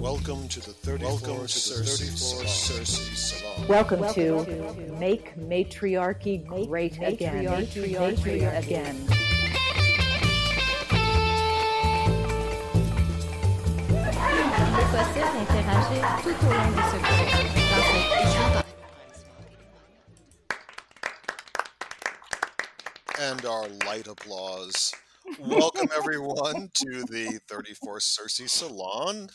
Welcome to the 34th Welcome to Cersei Salon. Welcome, Welcome to, to Make Matriarchy Great Make Again. Matriarchy, matriarchy again. possible d'interagir tout au long de ce cours. And our light applause. Welcome everyone to the 34th Cersei Salon.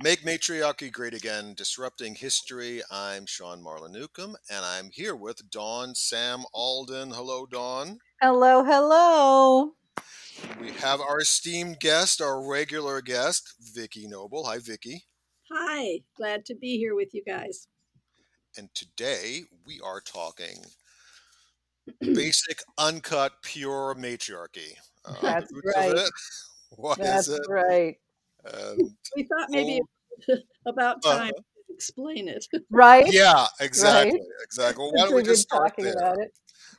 Make Matriarchy Great Again, Disrupting History. I'm Sean Marlon Newcomb, and I'm here with Dawn Sam Alden. Hello, Dawn. Hello, hello. We have our esteemed guest, our regular guest, Vicki Noble. Hi, Vicki. Hi, glad to be here with you guys. And today we are talking basic, uncut, pure matriarchy. Uh, That's right. What That's is it? right. And we thought maybe about uh-huh. time uh, to explain it. Right? Yeah, exactly. Right? Exactly. Well, why don't we just start there? About it.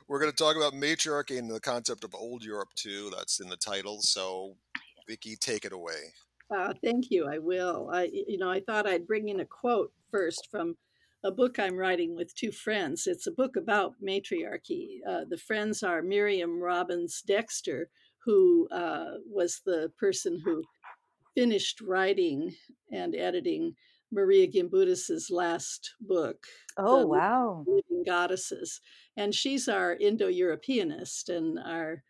We're going to talk about matriarchy and the concept of old Europe too. That's in the title. So, Vicki, take it away. Uh, thank you. I will. I, you know, I thought I'd bring in a quote first from a book I'm writing with two friends. It's a book about matriarchy. Uh, the friends are Miriam Robbins Dexter, who uh, was the person who finished writing and editing Maria Gimbutas's last book. Oh, wow. Living Goddesses. And she's our Indo Europeanist, and our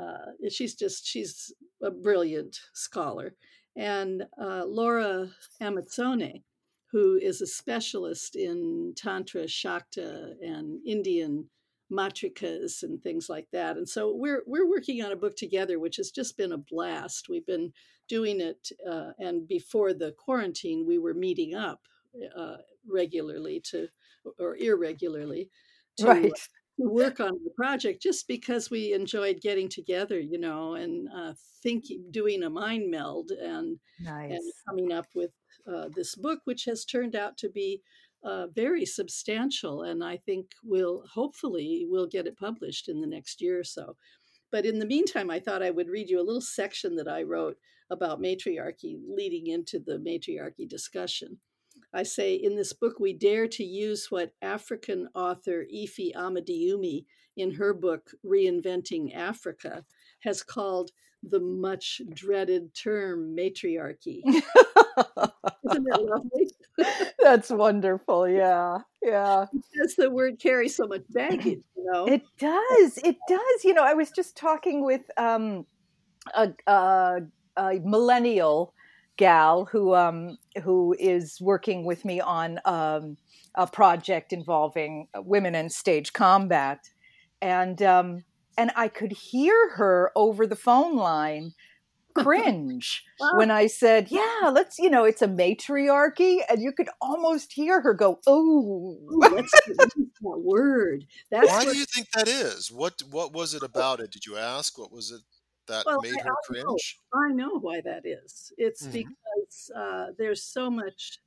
uh, she's just she's a brilliant scholar. And uh, Laura Amazzone, who is a specialist in Tantra, Shakta, and Indian matrikas and things like that. And so we're we're working on a book together, which has just been a blast. We've been doing it, uh, and before the quarantine, we were meeting up uh, regularly to or irregularly to, right. to, work on the project, just because we enjoyed getting together, you know, and uh, thinking, doing a mind meld, and nice. and coming up with uh, this book, which has turned out to be uh, very substantial, and I think we'll hopefully we'll get it published in the next year or so. But in the meantime, I thought I would read you a little section that I wrote about matriarchy leading into the matriarchy discussion. I say in this book, we dare to use what African author Ifi Amadiume, in her book Reinventing Africa, has called the much dreaded term matriarchy. Isn't it lovely? That's wonderful. Yeah. Yeah. Because the word carries so much baggage, you know. It does. It does. You know, I was just talking with um, a, a, a millennial gal who um, who is working with me on um, a project involving women in stage combat, and um, and I could hear her over the phone line cringe when I said, "Yeah, let's," you know, it's a matriarchy, and you could almost hear her go, "Oh, that's that word." That's Why what... do you think that is? What What was it about it? Did you ask? What was it that well, made I, her I cringe? Know. I know why that is. It's Mhm. because uh, there's so much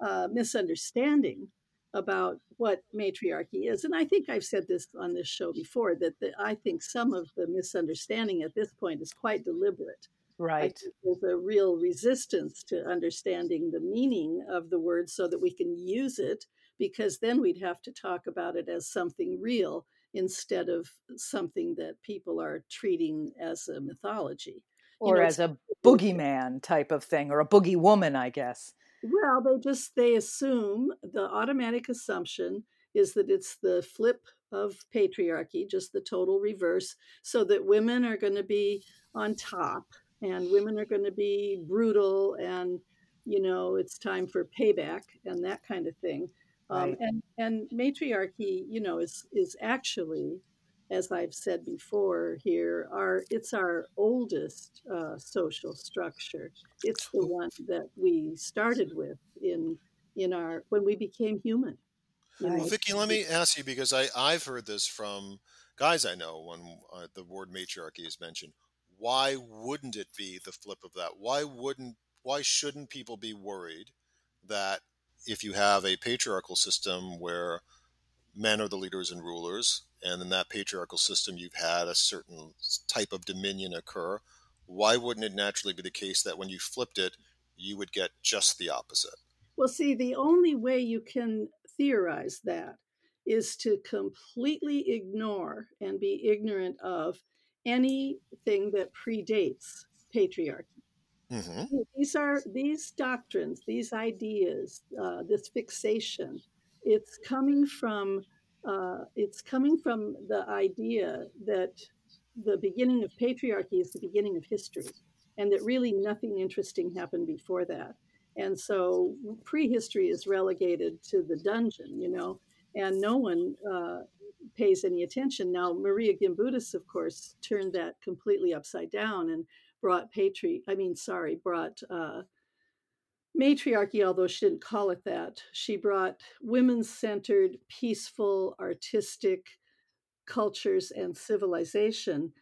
uh, misunderstanding about what matriarchy is. And I think I've said this on this show before that the, I think some of the misunderstanding at this point is quite deliberate. Right." there's a real resistance to understanding the meaning of the word so that we can use it, because then we'd have to talk about it as something real instead of something that people are treating as a mythology. You Or know, as a boogeyman type of thing, or a boogie woman, I guess. Well, they just they assume the automatic assumption is that it's the flip of patriarchy, just the total reverse, so that women are going to be on top and women are going to be brutal and you know it's time for payback and that kind of thing. Um, Right. and and matriarchy, you know, is is actually, as I've said before here, our it's our oldest uh, social structure. It's the one that we started with in in our when we became human. Right. Well, know, Vicki, let me ask you because I I've heard this from guys I know when uh, the word matriarchy is mentioned. Why wouldn't it be the flip of that? Why wouldn't why shouldn't people be worried that if you have a patriarchal system where men are the leaders and rulers, and in that patriarchal system you've had a certain type of dominion occur, why wouldn't it naturally be the case that when you flipped it, you would get just the opposite. Well, see, the only way you can theorize that is to completely ignore and be ignorant of anything that predates patriarchy. Mm-hmm. These are these doctrines, these ideas, uh, this fixation. It's coming from uh, it's coming from the idea that the beginning of patriarchy is the beginning of history, and that really nothing interesting happened before that. And so prehistory is relegated to the dungeon, you know, and no one uh, pays any attention. Now, Maria Gimbutas, of course, turned that completely upside down and brought patri, I mean, sorry, brought uh, matriarchy, although she didn't call it that. She brought women centered, peaceful, artistic cultures and civilization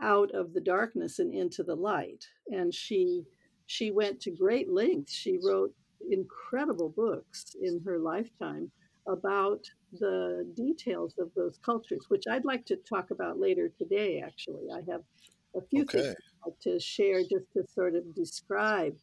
out of the darkness and into the light. And she she went to great lengths. She wrote incredible books in her lifetime about the details of those cultures, which I'd like to talk about later today, actually. I have a few Okay. things I'd like to share just to sort of describe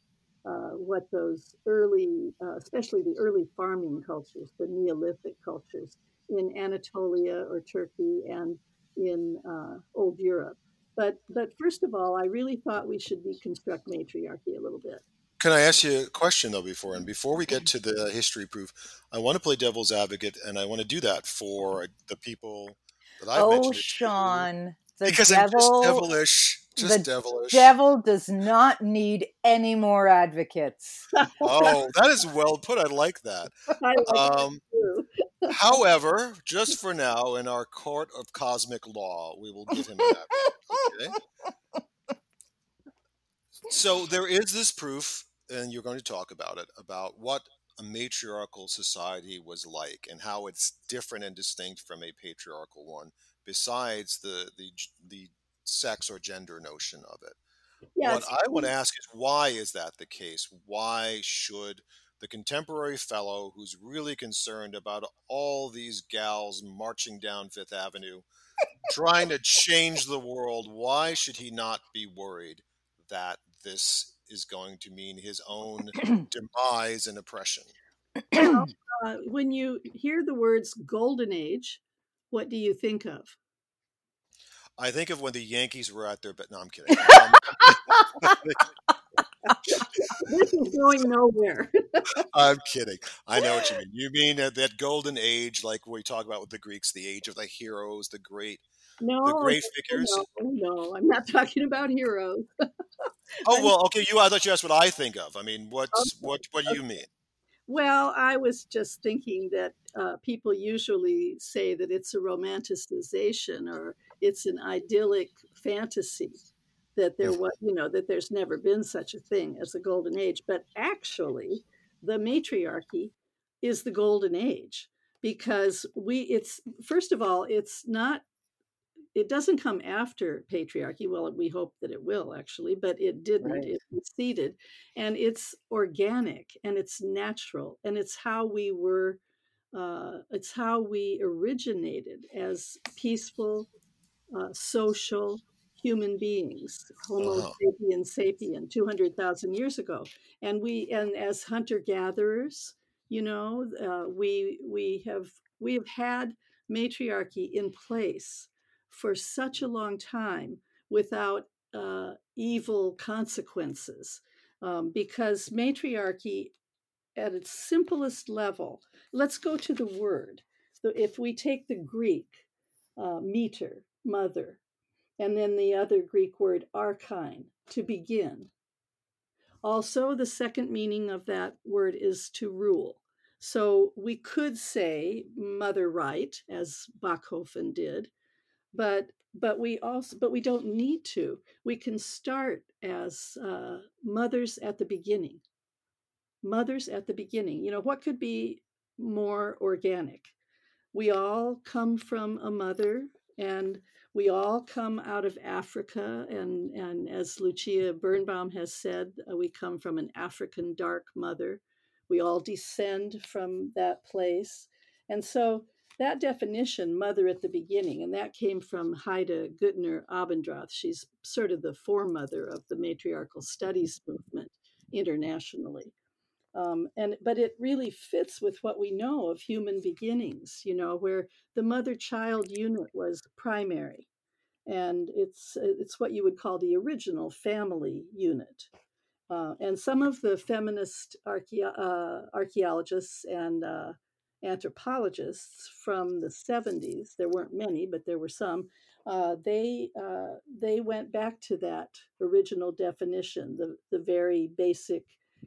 uh, what those early, uh, especially the early farming cultures, the Neolithic cultures in Anatolia or Turkey and in uh, Old Europe. But, but first of all, I really thought we should deconstruct matriarchy a little bit. Can I ask you a question though before and before we get to the history proof, I want to play devil's advocate and I want to do that for the people that I've Oh, mentioned to, Sean, the because I'm just devilish, just the devilish. devil does not need any more advocates. Oh, that is well put. I like that. I like that Um, too. however, just for now, in our court of cosmic law, we will give him that. Okay. So there is this proof, and you're going to talk about it, about what a matriarchal society was like and how it's different and distinct from a patriarchal one, besides the the the sex or gender notion of it. Yeah, What I want to ask is why is that the case? Why should the contemporary fellow who's really concerned about all these gals marching down Fifth Avenue trying to change the world, why should he not be worried that this is going to mean his own demise and oppression? Well, uh, when you hear the words golden age, what do you think of? I think of when the Yankees were out there, but no, I'm kidding. Um, This is going nowhere. I'm kidding. I know what you mean. You mean uh, that golden age, like we talk about with the Greeks, the age of the heroes, the great, No, the great figures. no, no, I'm not talking about heroes. Oh well, okay. You, I thought you asked what I think of. I mean, what's what? What do you mean? Well, I was just thinking that uh, people usually say that it's a romanticization or it's an idyllic fantasy that there was, you know, that there's never been such a thing as the golden age. But actually, the matriarchy is the golden age because we, it's, first of all, it's not, it doesn't come after patriarchy. Well, we hope that it will actually, but it didn't. Right. It preceded and it's organic and it's natural and it's how we were uh, it's how we originated as peaceful uh, social human beings homo Uh-huh. sapien sapien 200000 years ago and we and as hunter gatherers you know uh, we we have we have had matriarchy in place for such a long time without uh, evil consequences um, because matriarchy at its simplest level let's go to the word. So if we take the greek uh, meter mother and then the other greek word archein to begin also the second meaning of that word is to rule. So we could say mother right as Bachofen did but but we also but we don't need to. We can start as uh, mothers at the beginning. Mothers at the beginning. You know what could be more organic? We all come from a mother and we all come out of africa and and as lucia birnbaum has said uh, we come from an african dark mother. We all descend from that place. And so that definition, mother at the beginning, and that came from Heide Göttner-Abendroth. She's sort of the foremother of the matriarchal studies movement internationally. Um, and but it really fits with what we know of human beginnings, you know, where the mother-child unit was primary, and it's it's what you would call the original family unit. Uh, and some of the feminist archae- uh, archaeologists and uh, anthropologists from the 70s, there weren't many, but there were some, uh, they, uh, they went back to that original definition, the, the very basic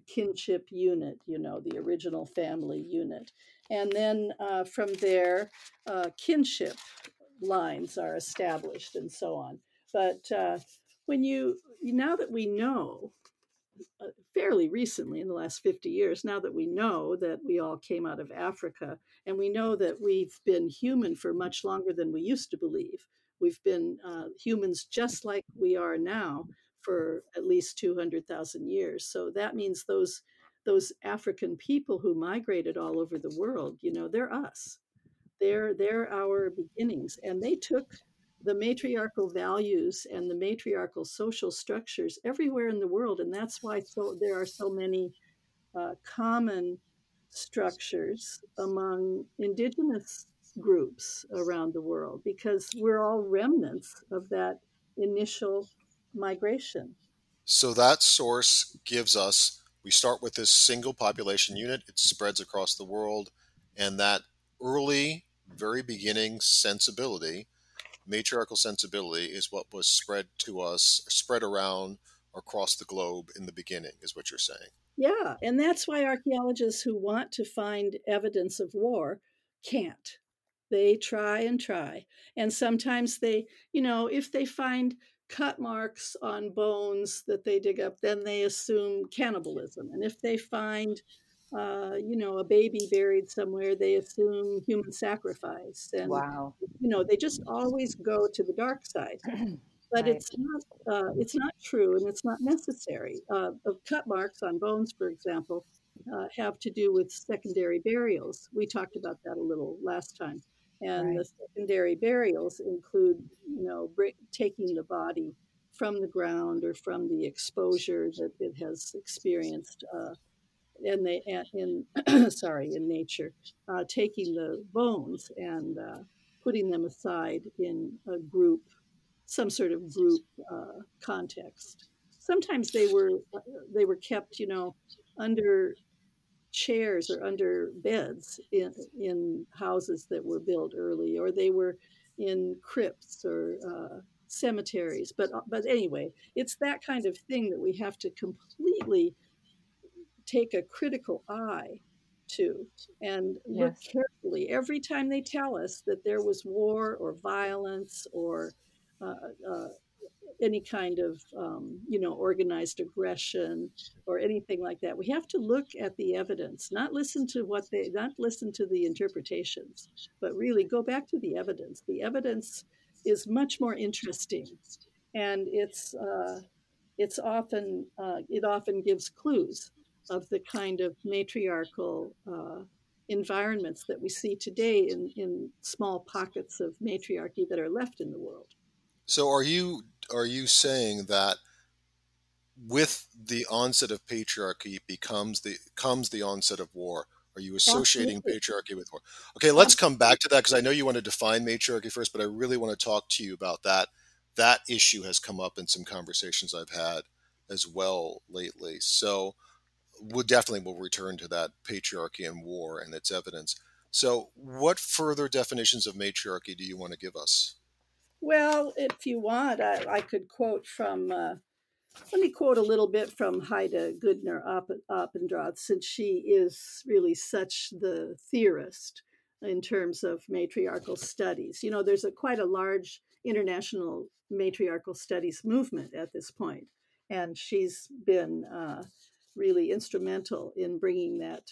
kinship unit, you know, the original family unit. And then uh, from there, kinship lines are established and so on. But when you, now that we know uh, fairly recently in the last 50 years now that we know that we all came out of africa and we know that we've been human for much longer than we used to believe. We've been uh, humans just like we are now for at least 200,000 years. So that means those those african people who migrated all over the world you know they're us. They're they're our beginnings and they took the matriarchal values and the matriarchal social structures everywhere in the world and that's why so there are so many uh, common structures among indigenous groups around the world because we're all remnants of that initial migration. So that source gives us we start with this single population unit it spreads across the world and that early very beginning sensibility matriarchal sensibility is what was spread to us, spread around across the globe in the beginning, is what you're saying. Yeah, and that's why archaeologists who want to find evidence of war can't. They try and try. And sometimes they, you know, if they find cut marks on bones that they dig up, then they assume cannibalism. And if they find uh, you know, a baby buried somewhere, they assume human sacrifice. And, wow. you know, they just always go to the dark side. But right. it's not uh, it's not true and it's not necessary. Uh, cut marks on bones, for example, uh, have to do with secondary burials. We talked about that a little last time. And right. the secondary burials include, you know, break, taking the body from the ground or from the exposure that it has experienced uh, in the in sorry in nature, uh, taking the bones and uh, putting them aside in a group, some sort of group uh, context. Sometimes they were uh, they were kept, you know, under chairs or under beds in in houses that were built early, or they were in crypts or uh, cemeteries. But but anyway, it's that kind of thing that we have to completely take a critical eye to and look yes. carefully every time they tell us that there was war or violence or uh, uh, any kind of um, you know organized aggression or anything like that. We have to look at the evidence not listen to what they not listen to the interpretations but really go back to the evidence. The evidence is much more interesting and it's uh, it's often uh, it often gives clues of the kind of matriarchal uh, environments that we see today in, in small pockets of matriarchy that are left in the world. So are you are you saying that with the onset of patriarchy becomes the comes the onset of war? Are you associating Absolutely. patriarchy with war? Okay, let's come back to that because I know you want to define matriarchy first, but I really want to talk to you about that. That issue has come up in some conversations I've had as well lately. So we definitely will return to that patriarchy and war and its evidence. So, what further definitions of matriarchy do you want to give us? Well, if you want, I, I could quote from, uh, let me quote a little bit from Heide Gudner Appendrath, since she is really such the theorist in terms of matriarchal studies. You know, there's a quite a large international matriarchal studies movement at this point, and she's been uh, really instrumental in bringing that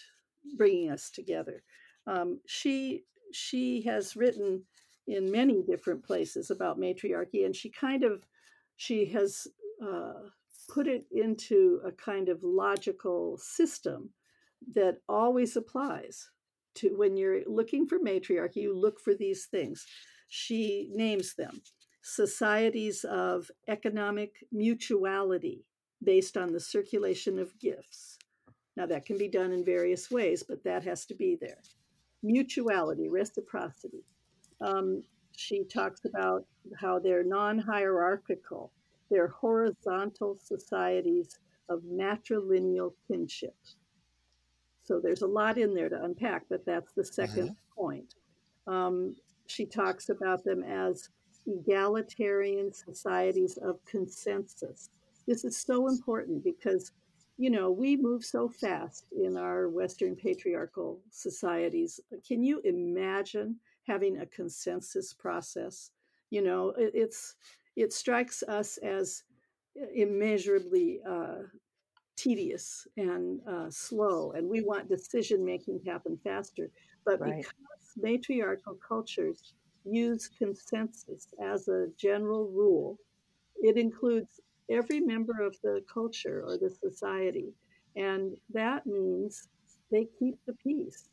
bringing us together. Um, she she has written in many different places about matriarchy, and she kind of she has uh, put it into a kind of logical system that always applies to when you're looking for matriarchy. You look for these things. She names them societies of economic mutuality based on the circulation of gifts. Now, that can be done in various ways, but that has to be there. Mutuality, reciprocity. Um, she talks about how they're non hierarchical, they're horizontal societies of matrilineal kinship. So there's a lot in there to unpack, but that's the 2nd mm-hmm. point. Um, she talks about them as egalitarian societies of consensus. This is so important because, you know, we move so fast in our Western patriarchal societies. Can you imagine having a consensus process? You know, it, it's it strikes us as immeasurably uh, tedious and uh, slow, and we want decision making to happen faster. But right. because matriarchal cultures use consensus as a general rule, it includes every member of the culture or the society. And that means they keep the peace.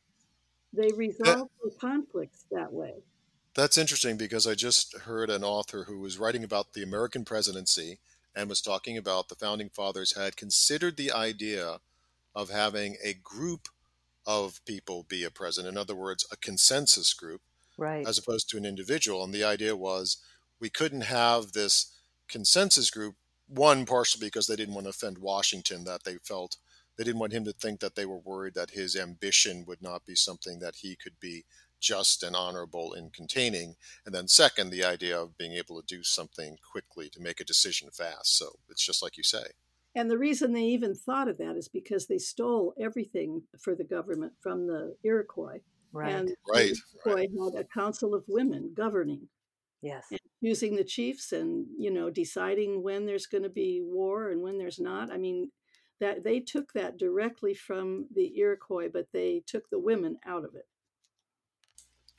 They resolve the conflicts that way. That's interesting because I just heard an author who was writing about the American presidency and was talking about the founding fathers had considered the idea of having a group of people be a president. In other words, a consensus group, right. as opposed to an individual. And the idea was we couldn't have this consensus group, one, partially because they didn't want to offend Washington, that they felt they didn't want him to think that they were worried that his ambition would not be something that he could be just and honorable in containing. And then, second, the idea of being able to do something quickly to make a decision fast. So it's just like you say. And the reason they even thought of that is because they stole everything for the government from the Iroquois. Right. And right. The Iroquois right. had a council of women governing. Yes. Using the chiefs and, you know, deciding when there's going to be war and when there's not. I mean, that they took that directly from the Iroquois, but they took the women out of it.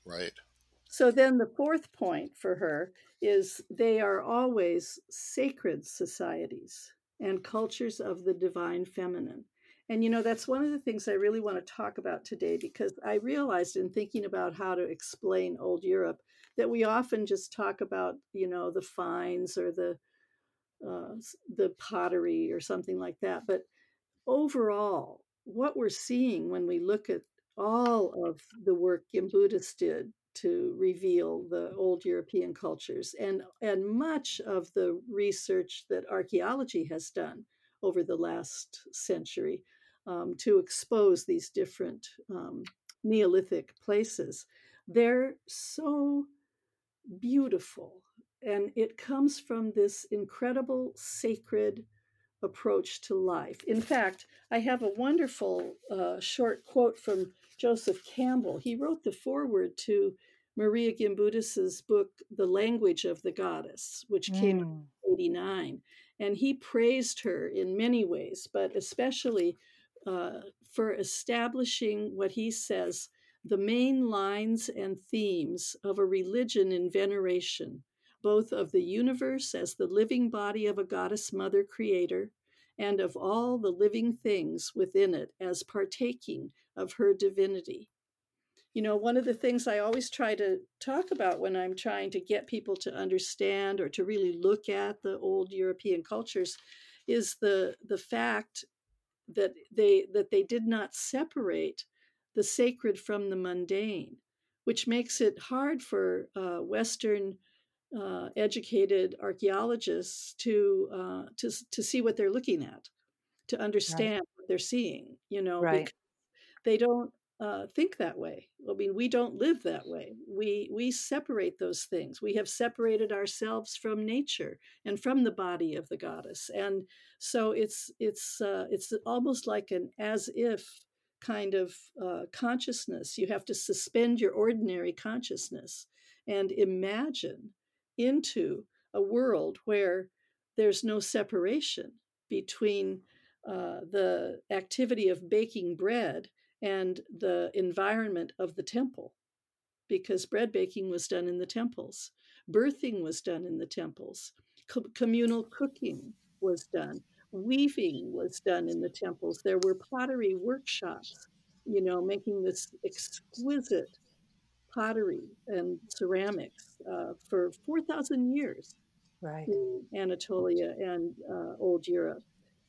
Right. So then the fourth point for her is they are always sacred societies and cultures of the divine feminine. And you know, that's one of the things I really want to talk about today because I realized in thinking about how to explain old Europe that we often just talk about, you know, the finds or the uh, the pottery or something like that. But overall, what we're seeing when we look at all of the work Gimbutas did to reveal the old European cultures and, and much of the research that archaeology has done over the last century um, to expose these different um, Neolithic places. They're so beautiful. And it comes from this incredible sacred approach to life. In fact, I have a wonderful uh, short quote from Joseph Campbell. He wrote the foreword to Maria Gimbutas's book, The Language of the Goddess, which came mm. in 89. And he praised her in many ways, but especially uh, for establishing what he says the main lines and themes of a religion in veneration both of the universe as the living body of a goddess mother creator, and of all the living things within it as partaking of her divinity. You know, one of the things I always try to talk about when I'm trying to get people to understand or to really look at the old European cultures is the the fact that they that they did not separate the sacred from the mundane, which makes it hard for uh, Western uh, educated archaeologists to uh, to to see what they're looking at, to understand right. what they're seeing. You know, right. they don't uh, think that way. I mean, we don't live that way. We we separate those things. We have separated ourselves from nature and from the body of the goddess, and so it's it's uh, it's almost like an as if kind of uh, consciousness. You have to suspend your ordinary consciousness and imagine into a world where there's no separation between uh, the activity of baking bread and the environment of the temple, because bread baking was done in the temples, birthing was done in the temples, Co- communal cooking was done, weaving was done in the temples. There were pottery workshops, you know, making this exquisite pottery and ceramics uh, for 4,000 years right. in Anatolia and uh, Old Europe.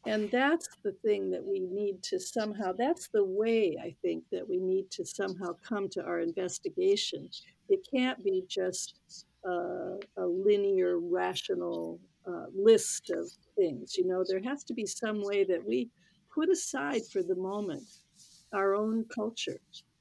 And that's the thing that we need to somehow, that's the way I think that we need to somehow come to our investigation. It can't be just uh, a linear, rational uh, list of things. You know, there has to be some way that we put aside for the moment our own culture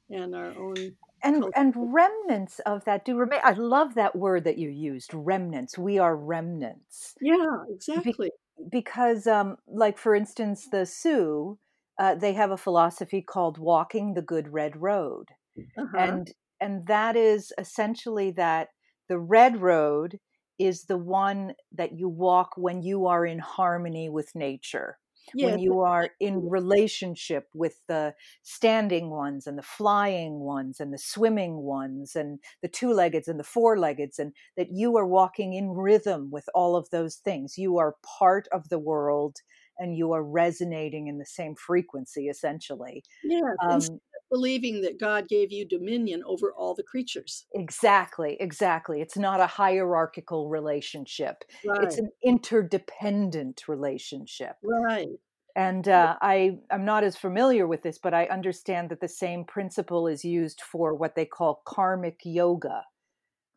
and our own and culture. and remnants of that do remain i love that word that you used remnants we are remnants Yeah, Be- exactly. because um like for instance the sioux uh, they have a philosophy called walking the good red road Uh-huh. and and that is essentially that the red road is the one that you walk when you are in harmony with nature Yeah, when you are in relationship with the standing ones and the flying ones and the swimming ones and the two-leggeds and the four-leggeds and that you are walking in rhythm with all of those things. You are part of the world and you are resonating in the same frequency essentially. Yes, um, believing that God gave you dominion over all the creatures. exactly exactly it's not a hierarchical relationship right. it's an interdependent relationship right. and uh, I I'm not as familiar with this, but I understand that the same principle is used for what they call karmic yoga,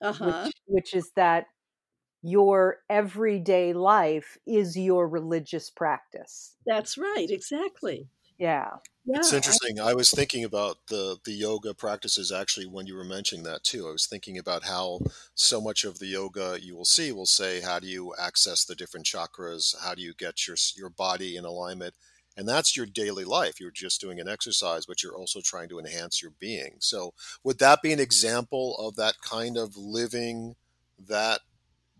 Uh-huh. which which is that your everyday life is your religious practice. That's right, exactly. Yeah, It's Yeah, interesting. I was thinking about the the yoga practices actually when you were mentioning that too. I was thinking about how so much of the yoga you will see will say how do you access the different chakras, how do you get your your body in alignment, and that's your daily life. You're just doing an exercise, but you're also trying to enhance your being. So, would that be an example of that kind of living that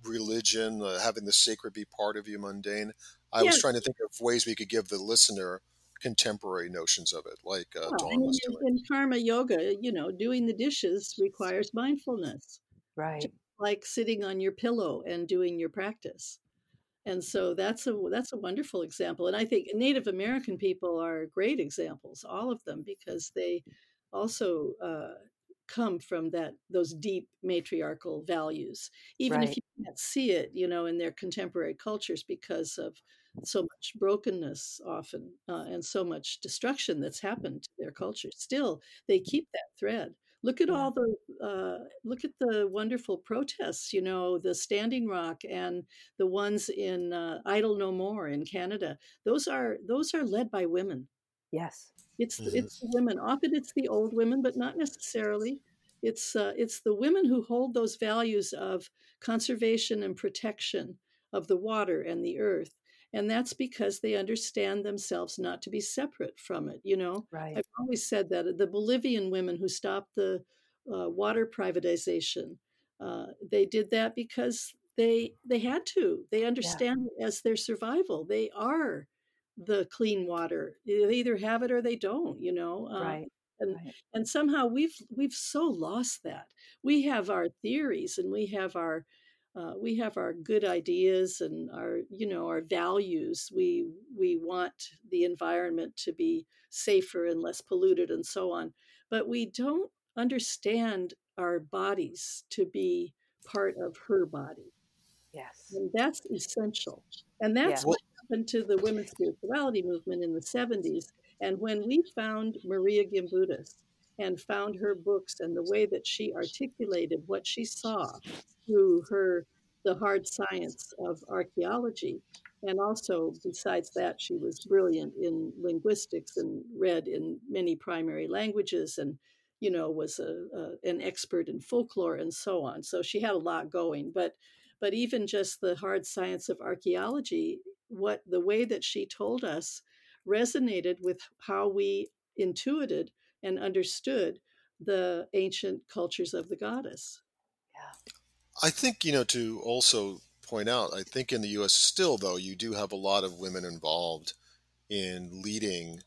religion, uh, having the sacred be part of you, mundane? I was trying to think of ways we could give the listener contemporary notions of it, like uh, yeah. Dawn And was in, doing. in karma yoga, you know, doing the dishes requires mindfulness, right. just like sitting on your pillow and doing your practice. And so that's a that's a wonderful example. And I think Native American people are great examples, all of them, because they also uh, come from that those deep matriarchal values, even if you can't see it, you know, in their contemporary cultures because of so much brokenness often uh, and so much destruction that's happened to their culture. Still, they keep that thread. Look at Yeah. all the uh, look at the wonderful protests, you know, the Standing Rock and the ones in uh, Idle No More in Canada. Those are those are led by women. Yes. It's the, hmm it's women. Often it's the old women, but not necessarily. It's uh, it's the women who hold those values of conservation and protection of the water and the earth, and that's because they understand themselves not to be separate from it. You know, Right. I've always said that the Bolivian women who stopped the uh, water privatization, uh, they did that because they they had to. They Yeah. understand it as their survival. They are the clean water. They either have it or they don't. You know, uh, Right. and Right. and somehow we've we've so lost that. We have our theories and we have our uh, we have our good ideas and our you know our values. We we want the environment to be safer and less polluted and so on, but we don't understand our bodies to be part of her body. Yes. And that's essential. And that's Yeah. What happened to the women's spirituality movement in the 70s. And when we found Maria Gimbutas and found her books and the way that she articulated what she saw through her the hard science of archaeology. And also besides that she was brilliant in linguistics and read in many primary languages and you know was a, a, an expert in folklore and so on. So she had a lot going. But but even just the hard science of archaeology what the way that she told us resonated with how we intuited and understood the ancient cultures of the goddess Yeah. I think, you know, to also point out, I think in the US still, though, you do have a lot of women involved in leading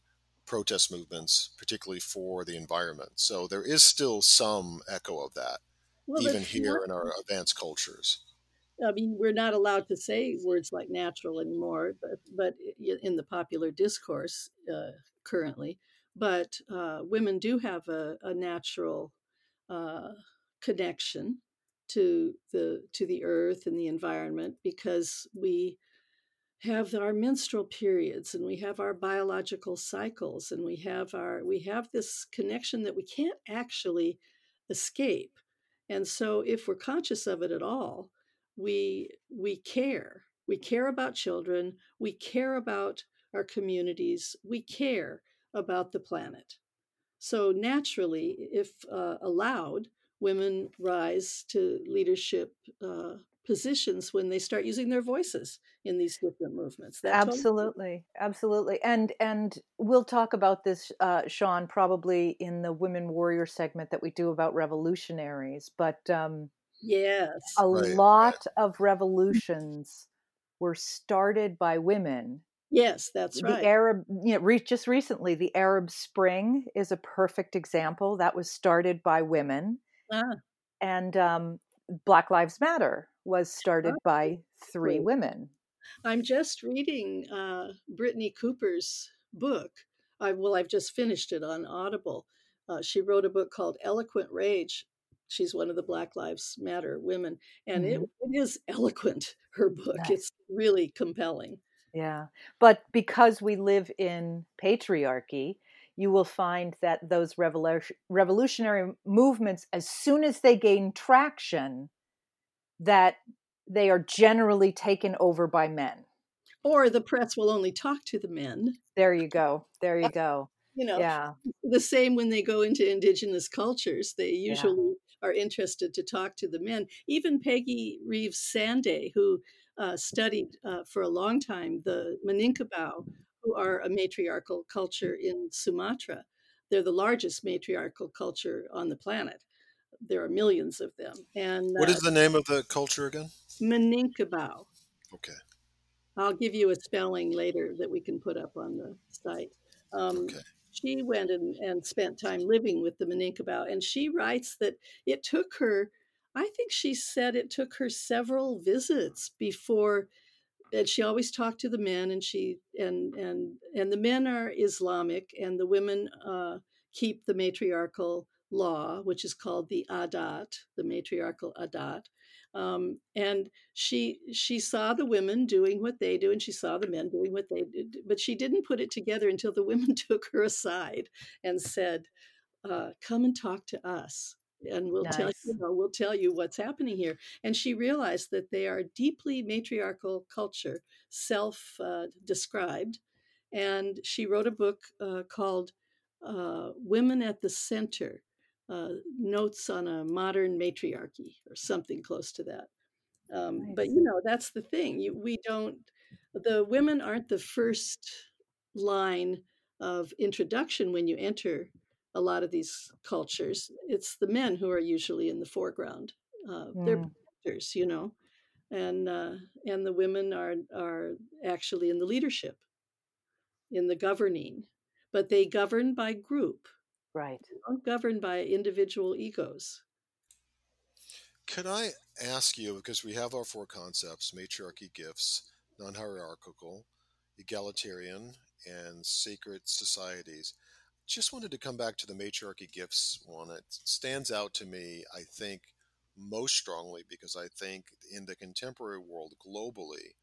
protest movements, particularly for the environment. So there is still some echo of that, well even here not in our advanced cultures. I mean, we're not allowed to say words like natural anymore, but, but in the popular discourse uh, currently. But uh, women do have a, a natural uh, connection to the to the earth and the environment because we have our menstrual periods and we have our biological cycles and we have our we have this connection that we can't actually escape. And so if we're conscious of it at all we we care. We care about children. We care about our communities. We care about the planet so naturally if uh, allowed women rise to leadership uh, positions when they start using their voices in these different movements. That absolutely, totally absolutely, and and we'll talk about this, uh, Sean, probably in the women warrior segment that we do about revolutionaries. But um, yes, a right. lot of revolutions were started by women. Yes, that's right. The Arab, you know, re- just recently, the Arab Spring is a perfect example. That was started by women. Ah. And um, Black Lives Matter was started oh, by three women. I'm just reading uh, Brittney Cooper's book. I, well, I've just finished it on Audible. Uh, she wrote a book called Eloquent Rage. She's one of the Black Lives Matter women, and mm-hmm. it, it is eloquent. Her book, yes. it's really compelling. Yeah, but because we live in patriarchy, you will find that those revolutionary movements, as soon as they gain traction, that they are generally taken over by men. Or the press will only talk to the men. There you go. There you go. You know, yeah. the same when they go into indigenous cultures, they usually yeah. are interested to talk to the men. Even Peggy Reeves Sanday, who uh, studied uh, for a long time the Minangkabau, who are a matriarchal culture in Sumatra. They're the largest matriarchal culture on the planet. There are millions of them. And what is uh, the name of the culture again? Minangkabau. Okay. I'll give you a spelling later that we can put up on the site. Um, okay. She went and, and spent time living with the Minangkabau, and she writes that it took her, I think she said it took her several visits before and she always talked to the men and she and and and the men are islamic and the women uh, keep the matriarchal law which is called the adat the matriarchal adat. Um, and she she saw the women doing what they do and she saw the men doing what they did but she didn't put it together until the women took her aside and said uh, come and talk to us and we'll nice. tell you know, we'll tell you what's happening here. And she realized that they are deeply matriarchal culture, self-described, uh, and she wrote a book uh, called uh, "Women at the Center: uh, Notes on a Modern Matriarchy" or something close to that. Um, nice. But you know, that's the thing. You, we don't. The women aren't the first line of introduction when you enter a lot of these cultures, it's the men who are usually in the foreground. Uh, mm. They're protectors, you know, and uh, and the women are are actually in the leadership, in the governing, but they govern by group, right? They don't govern by individual egos. Could I ask you, because we have our four concepts matriarchy gifts, non hierarchical, egalitarian, and sacred societies just wanted to come back to the matriarchy gifts one. It stands out to me, I think, most strongly because I think in the contemporary world globally,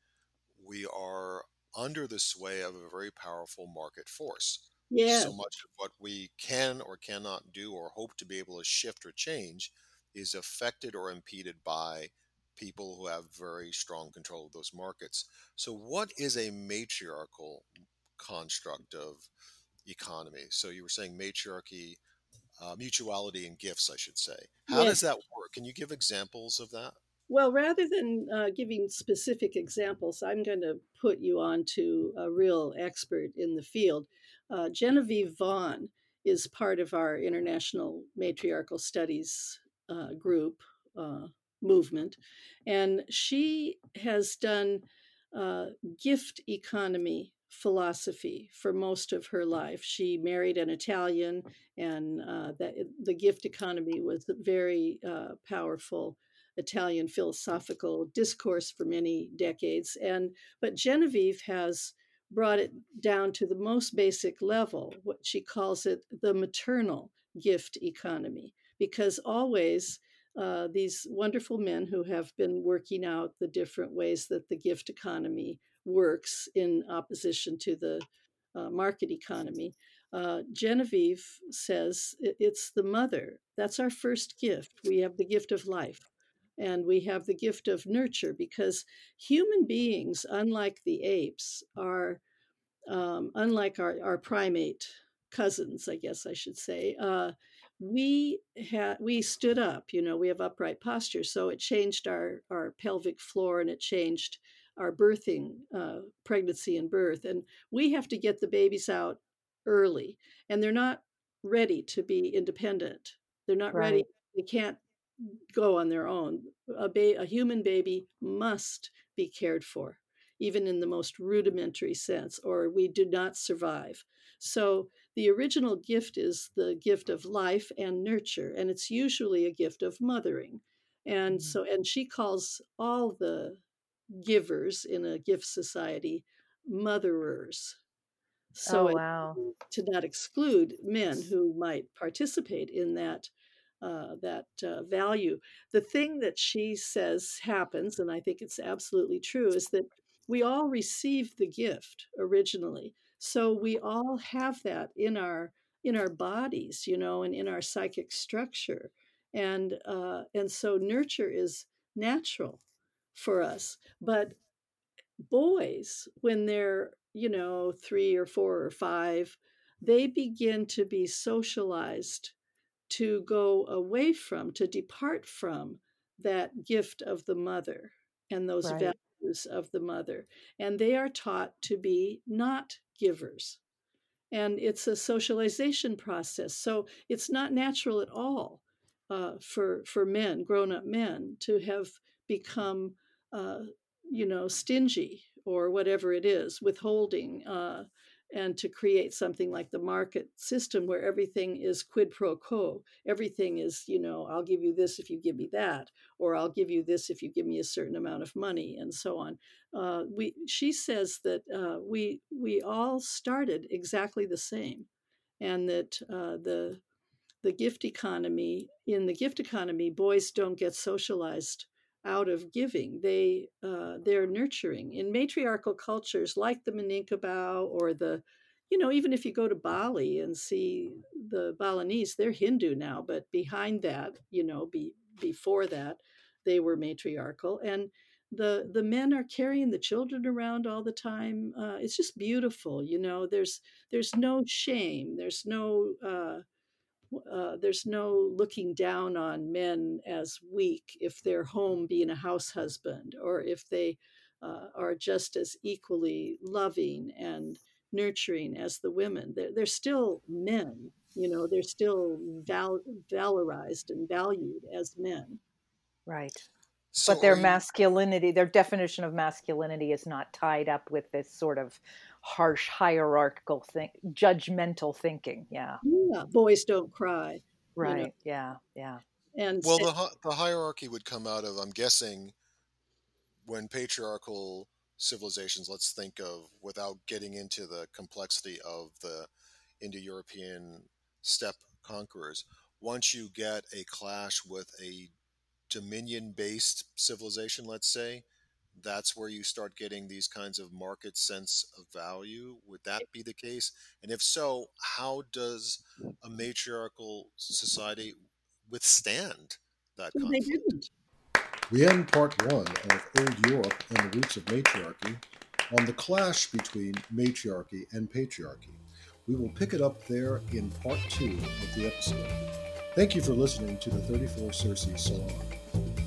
we are under the sway of a very powerful market force. Yeah. So much of what we can or cannot do or hope to be able to shift or change is affected or impeded by people who have very strong control of those markets. So, what is a matriarchal construct of economy. So you were saying matriarchy, uh, mutuality, and gifts, I should say. How yes. does that work? Can you give examples of that? Well, rather than uh, giving specific examples, I'm going to put you on to a real expert in the field. Uh, Genevieve Vaughn is part of our International Matriarchal Studies uh, group uh, movement, and she has done uh, gift economy philosophy for most of her life. She married an Italian, and uh, that the gift economy was a very uh, powerful Italian philosophical discourse for many decades. And but Genevieve has brought it down to the most basic level. What she calls it the maternal gift economy, because always. Uh, these wonderful men who have been working out the different ways that the gift economy works in opposition to the uh, market economy. Uh, Genevieve says it's the mother. That's our first gift. We have the gift of life and we have the gift of nurture because human beings, unlike the apes, are um, unlike our, our primate cousins, I guess I should say. Uh, we had we stood up. You know, we have upright posture, so it changed our our pelvic floor and it changed our birthing, uh, pregnancy and birth, and we have to get the babies out early, and they're not ready to be independent. They're not right. ready. They can't go on their own. A, ba- a human baby must be cared for, even in the most rudimentary sense, or we do not survive. So the original gift is the gift of life and nurture, and it's usually a gift of mothering. And mm-hmm. so, and she calls all the givers in a gift society motherers. So oh, wow. to not exclude men who might participate in that uh, that uh, value. The thing that she says happens, and I think it's absolutely true, is that we all receive the gift originally. So we all have that in our in our bodies, you know, and in our psychic structure, and uh, and so nurture is natural for us. But boys, when they're you know three or four or five, they begin to be socialized to go away from, to depart from that gift of the mother and those right. values of the mother. And they are taught to be not givers. And it's a socialization process. So it's not natural at all uh, for, for men, grown up men, to have become, uh, you know, stingy or whatever it is, withholding, uh, and to create something like the market system where everything is quid pro quo. Everything is you know i'll give you this if you give me that or i'll give you this if you give me a certain amount of money and so on. Uh, we she says that uh, we we all started exactly the same and that uh, the the gift economy in the gift economy boys don't get socialized out of giving. They uh, they're nurturing in matriarchal cultures like the Minangkabau or the, you know, even if you go to Bali and see the Balinese, they're Hindu now, but behind that, you know, be, before that, they were matriarchal and the the men are carrying the children around all the time. Uh, it's just beautiful, you know. There's there's no shame. There's no uh, uh, there's no looking down on men as weak if they're home being a house husband or if they uh, are just as equally loving and nurturing as the women. They're, they're still men, you know, they're still val- valorized and valued as men. Right. So but their masculinity, their definition of masculinity is not tied up with this sort of harsh hierarchical thing, judgmental thinking. Yeah. Yeah. Boys don't cry. Right. You know? Yeah. Yeah. And well, the the hierarchy would come out of, I'm guessing, when patriarchal civilizations. Let's think of without getting into the complexity of the Indo-European steppe conquerors. Once you get a clash with a dominion based civilization, let's say, that's where you start getting these kinds of market sense of value. Would that be the case? And if so, how does a matriarchal society withstand that conflict? They. We end part one of Old Europe and the Roots of Matriarchy on the clash between matriarchy and patriarchy. We will pick it up there in part two of the episode. Thank you for listening to the 34 Circe Salon.